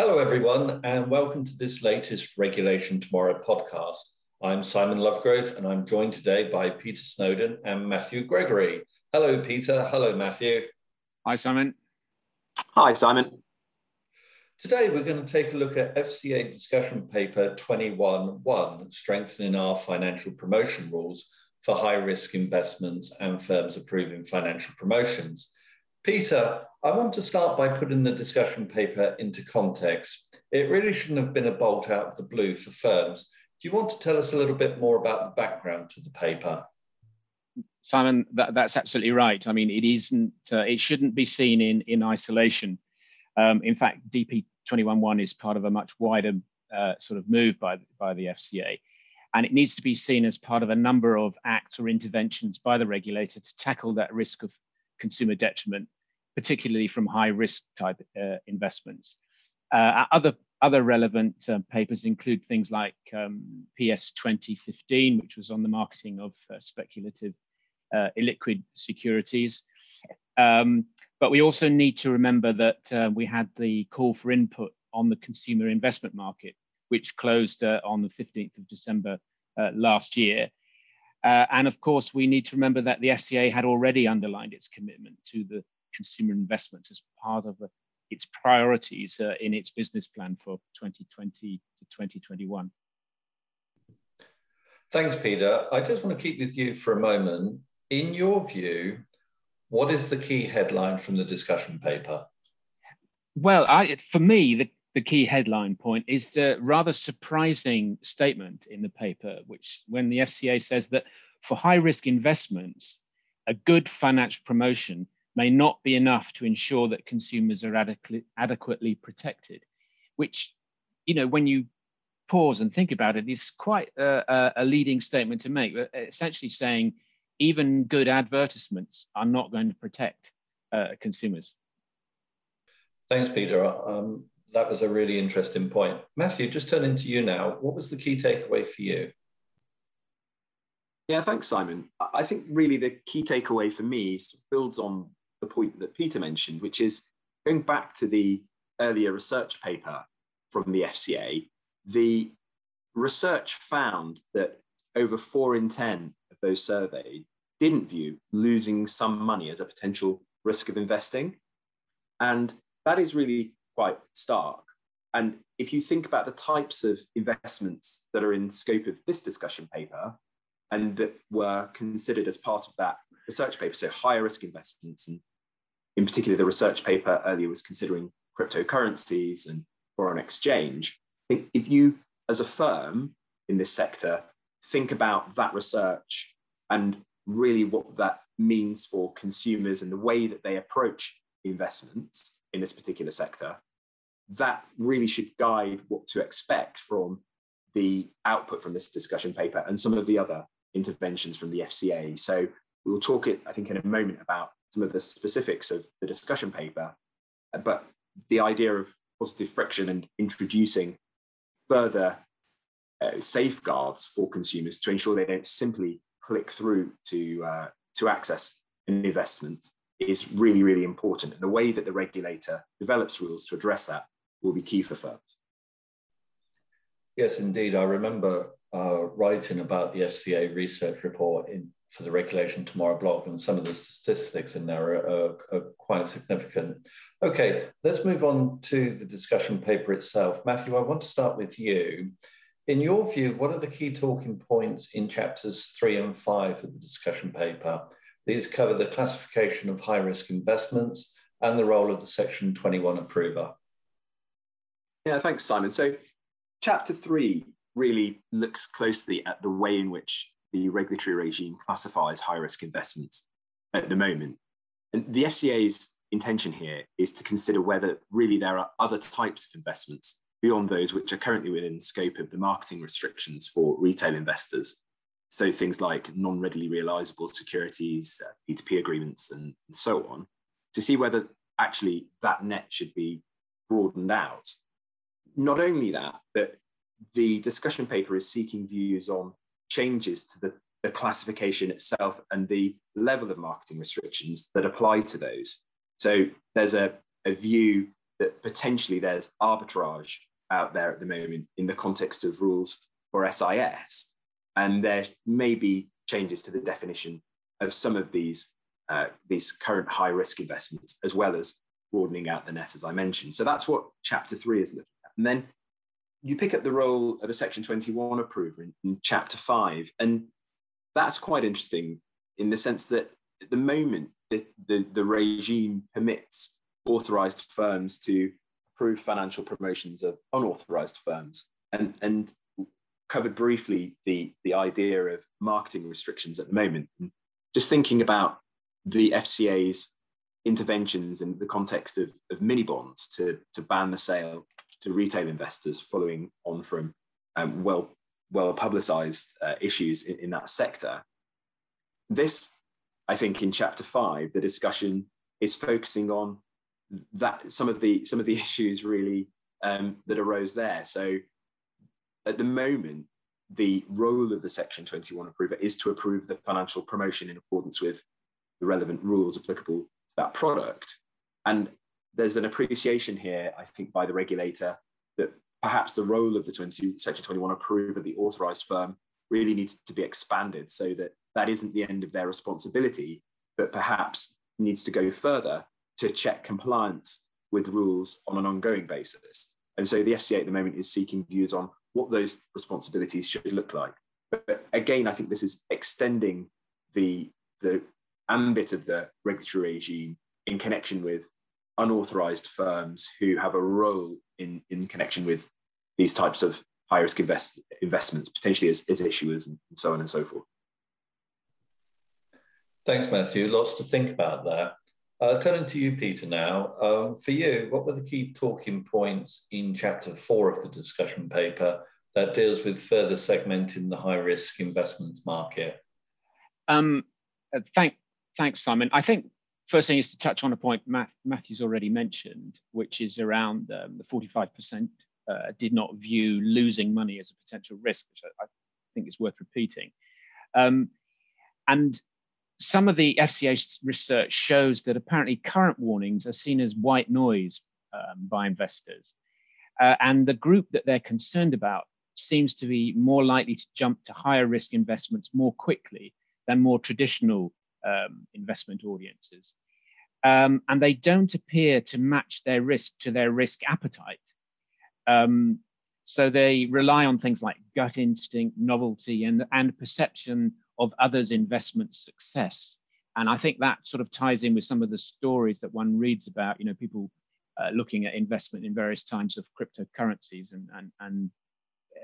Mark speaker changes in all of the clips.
Speaker 1: Hello, everyone, and welcome to this latest Regulation Tomorrow podcast. I'm Simon Lovegrove, and I'm joined today by Peter Snowden and Matthew Gregory. Hello, Peter. Hello, Matthew.
Speaker 2: Hi, Simon.
Speaker 3: Hi, Simon.
Speaker 1: Today, we're going to take a look at FCA discussion paper 21.1, Strengthening Our Financial Promotion Rules for High Risk Investments and Firms Approving Financial Promotions. Peter, I want to start by putting the discussion paper into context. It really shouldn't have been a bolt out of the blue for firms. Do you want to tell us a little bit more about the background to the paper?
Speaker 2: Simon, that, that's absolutely right. I mean, it isn't. Uh, it shouldn't be seen in in isolation. Um, in fact, DP 21.1 is part of a much wider uh, sort of move by by the FCA, and it needs to be seen as part of a number of acts or interventions by the regulator to tackle that risk of consumer detriment, particularly from high risk type uh, investments. Uh, other other relevant uh, papers include things like um, PS 2015, which was on the marketing of uh, speculative uh, illiquid securities. Um, but we also need to remember that uh, we had the call for input on the consumer investment market, which closed on the 15th of December last year. Uh, and of course, we need to remember that the FCA had already underlined its commitment to the consumer investment as part of the, its priorities uh, in its business plan for 2020 to 2021.
Speaker 1: Thanks, Peter. I just want to keep with you for a moment. In your view, what is the key headline from the discussion paper?
Speaker 2: Well, I, for me, the, the key headline point is the rather surprising statement in the paper, which when the FCA says that for high risk investments, a good financial promotion may not be enough to ensure that consumers are adequately, adequately protected, which, you know, when you pause and think about it, is quite a, a leading statement to make, essentially saying even good advertisements are not going to protect uh, consumers.
Speaker 1: Thanks, Peter. Um, that was a really interesting point. Matthew, just turning to you now. What was the key takeaway for you?
Speaker 3: Yeah, thanks, Simon. I think really the key takeaway for me builds on the point that Peter mentioned, which is going back to the earlier research paper from the FCA, the research found that over four in 10 of those surveyed didn't view losing some money as a potential risk of investing. And that is really quite stark. And if you think about the types of investments that are in scope of this discussion paper and that were considered as part of that research paper, so higher risk investments, and in particular, the research paper earlier was considering cryptocurrencies and foreign exchange. I think if you, as a firm in this sector, think about that research and really what that means for consumers and the way that they approach investments in this particular sector, that really should guide what to expect from the output from this discussion paper and some of the other interventions from the FCA. So we'll talk it, I think, in a moment about some of the specifics of the discussion paper, but the idea of positive friction and introducing further uh, safeguards for consumers to ensure they don't simply click through to uh, to access an investment is really, really important. And the way that the regulator develops rules to address that will be key for firms.
Speaker 1: Yes, indeed. I remember uh, writing about the FCA research report in, for the Regulation Tomorrow blog, and some of the statistics in there are, are, are quite significant. Okay, let's move on to the discussion paper itself. Matthew, I want to start with you. In your view, what are the key talking points in chapters three and five of the discussion paper? These cover the classification of high risk investments and the role of the Section 21 approver.
Speaker 3: Yeah, thanks, Simon. So, chapter three really looks closely at the way in which the regulatory regime classifies high risk investments at the moment. And the FCA's intention here is to consider whether really there are other types of investments beyond those which are currently within the scope of the marketing restrictions for retail investors. So things like non-readily realizable securities, uh, P2P agreements, and, and so on, to see whether actually that net should be broadened out not only that, but the discussion paper is seeking views on changes to the, the classification itself and the level of marketing restrictions that apply to those. So there's a, a view that potentially there's arbitrage out there at the moment in the context of rules for SIS. And there may be changes to the definition of some of these, uh, these current high risk investments, as well as broadening out the net, as I mentioned. So that's what chapter three is looking at. And then you pick up the role of a section 21 approver in, in chapter five. And that's quite interesting in the sense that at the moment, the, the, the regime permits authorized firms to approve financial promotions of unauthorized firms. And, and covered briefly the, the idea of marketing restrictions at the moment. Just thinking about the FCA's interventions in the context of, of mini bonds to, to ban the sale to retail investors following on from um, well, well publicized uh, issues in, in that sector. This, I think, in chapter five, the discussion is focusing on that some of the some of the issues really um, that arose there. So at the moment, the role of the Section 21 approver is to approve the financial promotion in accordance with the relevant rules applicable to that product. And there's an appreciation here, I think, by the regulator that perhaps the role of the 20, Section 21 approver, the authorized firm, really needs to be expanded so that that isn't the end of their responsibility, but perhaps needs to go further to check compliance with rules on an ongoing basis. And so the FCA at the moment is seeking views on what those responsibilities should look like. But again, I think this is extending the, the ambit of the regulatory regime in connection with unauthorized firms who have a role in, in connection with these types of high risk invest, investments, potentially as, as issuers and so on and so forth.
Speaker 1: Thanks, Matthew. Lots to think about there. Uh, turning to you, Peter, now. Um, for you, what were the key talking points in chapter four of the discussion paper that deals with further segmenting the high risk investments market?
Speaker 2: Um, uh, thank, thanks, Simon. I think first thing is to touch on a point Matt, Matthew's already mentioned, which is around um, the 45% uh, did not view losing money as a potential risk, which I, I think is worth repeating. Um, and some of the FCA research shows that apparently current warnings are seen as white noise um, by investors. Uh, and the group that they're concerned about seems to be more likely to jump to higher risk investments more quickly than more traditional um, investment audiences. Um, and they don't appear to match their risk to their risk appetite. Um, so they rely on things like gut instinct, novelty, and, and perception of others' investment success. And I think that sort of ties in with some of the stories that one reads about, you know, people uh, looking at investment in various types of cryptocurrencies and, and, and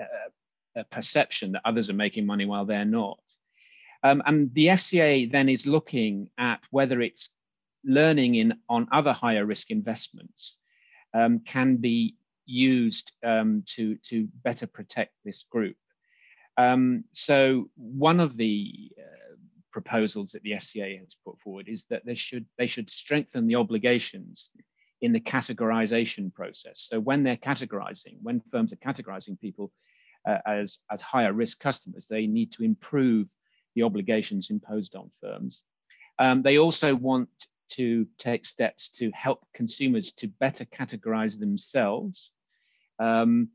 Speaker 2: uh, a perception that others are making money while they're not. Um, and the FCA then is looking at whether it's learning in on other higher risk investments um, can be used um, to, to better protect this group. Um, so one of the uh, proposals that the FCA has put forward is that they should they should strengthen the obligations in the categorization process. So when they're categorizing, when firms are categorizing people uh, as as higher risk customers, they need to improve the obligations imposed on firms. Um, they also want to take steps to help consumers to better categorize themselves. Um,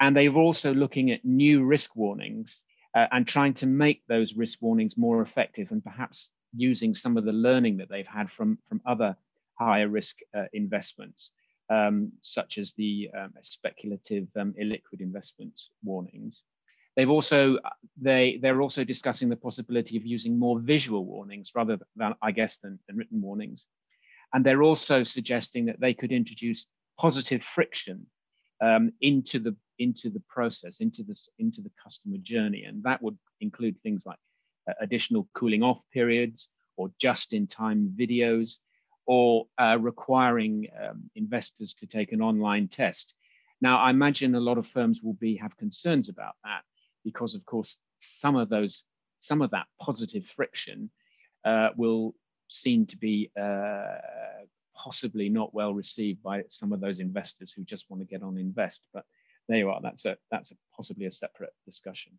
Speaker 2: and they're also looking at new risk warnings uh, and trying to make those risk warnings more effective and perhaps using some of the learning that they've had from, from other higher risk uh, investments, um, such as the um, speculative um, illiquid investments warnings. They've also they they're also discussing the possibility of using more visual warnings rather than I guess than, than written warnings, and they're also suggesting that they could introduce positive friction um, into the into the process, into this into the customer journey, and that would include things like uh, additional cooling off periods or just-in-time videos, or uh, requiring um, investors to take an online test. Now, I imagine a lot of firms will be have concerns about that because, of course, some of those some of that positive friction uh, will seem to be uh, possibly not well received by some of those investors who just want to get on invest. But there you are. That's a that's a, possibly a separate discussion.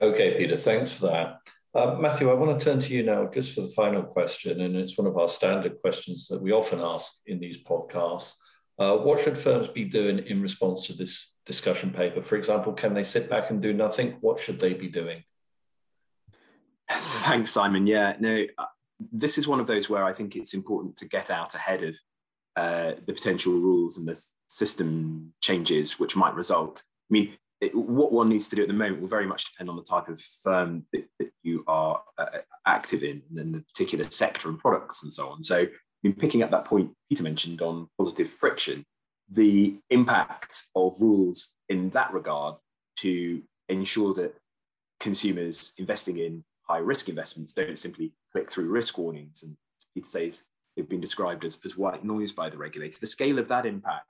Speaker 1: Okay, Peter. Thanks for that. Uh, Matthew, I want to turn to you now just for the final question, and it's one of our standard questions that we often ask in these podcasts. Uh, what should firms be doing in response to this discussion paper? For example, can they sit back and do nothing? What should they be doing?
Speaker 3: Thanks, Simon. Yeah, no, uh, this is one of those where I think it's important to get out ahead of uh, the potential rules and the system changes which might result. I mean, it, what one needs to do at the moment will very much depend on the type of firm that, that you are uh, active in and the particular sector and products and so on. So, in picking up that point Peter mentioned on positive friction, the impact of rules in that regard to ensure that consumers investing in high risk investments don't simply click through risk warnings and Peter says they've been described as, as white noise by the regulator. The scale of that impact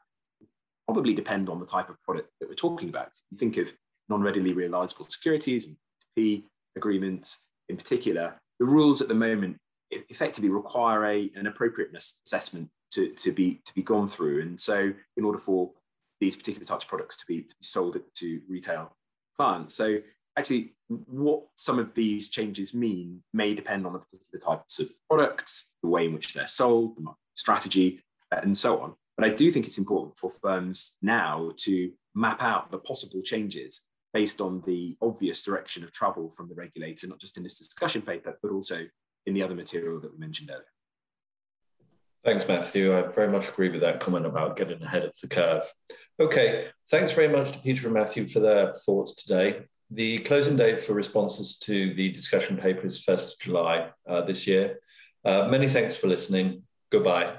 Speaker 3: probably depend on the type of product that we're talking about. You think of non-readily realizable securities and P agreements in particular, the rules at the moment effectively require a, an appropriateness assessment to, to, be, to be gone through. And so in order for these particular types of products to be, to be sold to retail clients. So actually what some of these changes mean may depend on the particular types of products, the way in which they're sold, the strategy, uh, and so on. But I do think it's important for firms now to map out the possible changes based on the obvious direction of travel from the regulator, not just in this discussion paper, but also in the other material that we mentioned earlier.
Speaker 1: Thanks, Matthew. I very much agree with that comment about getting ahead of the curve. Okay, thanks very much to Peter and Matthew for their thoughts today. The closing date for responses to the discussion paper is 1st of July uh, this year. Uh, many thanks for listening. Goodbye.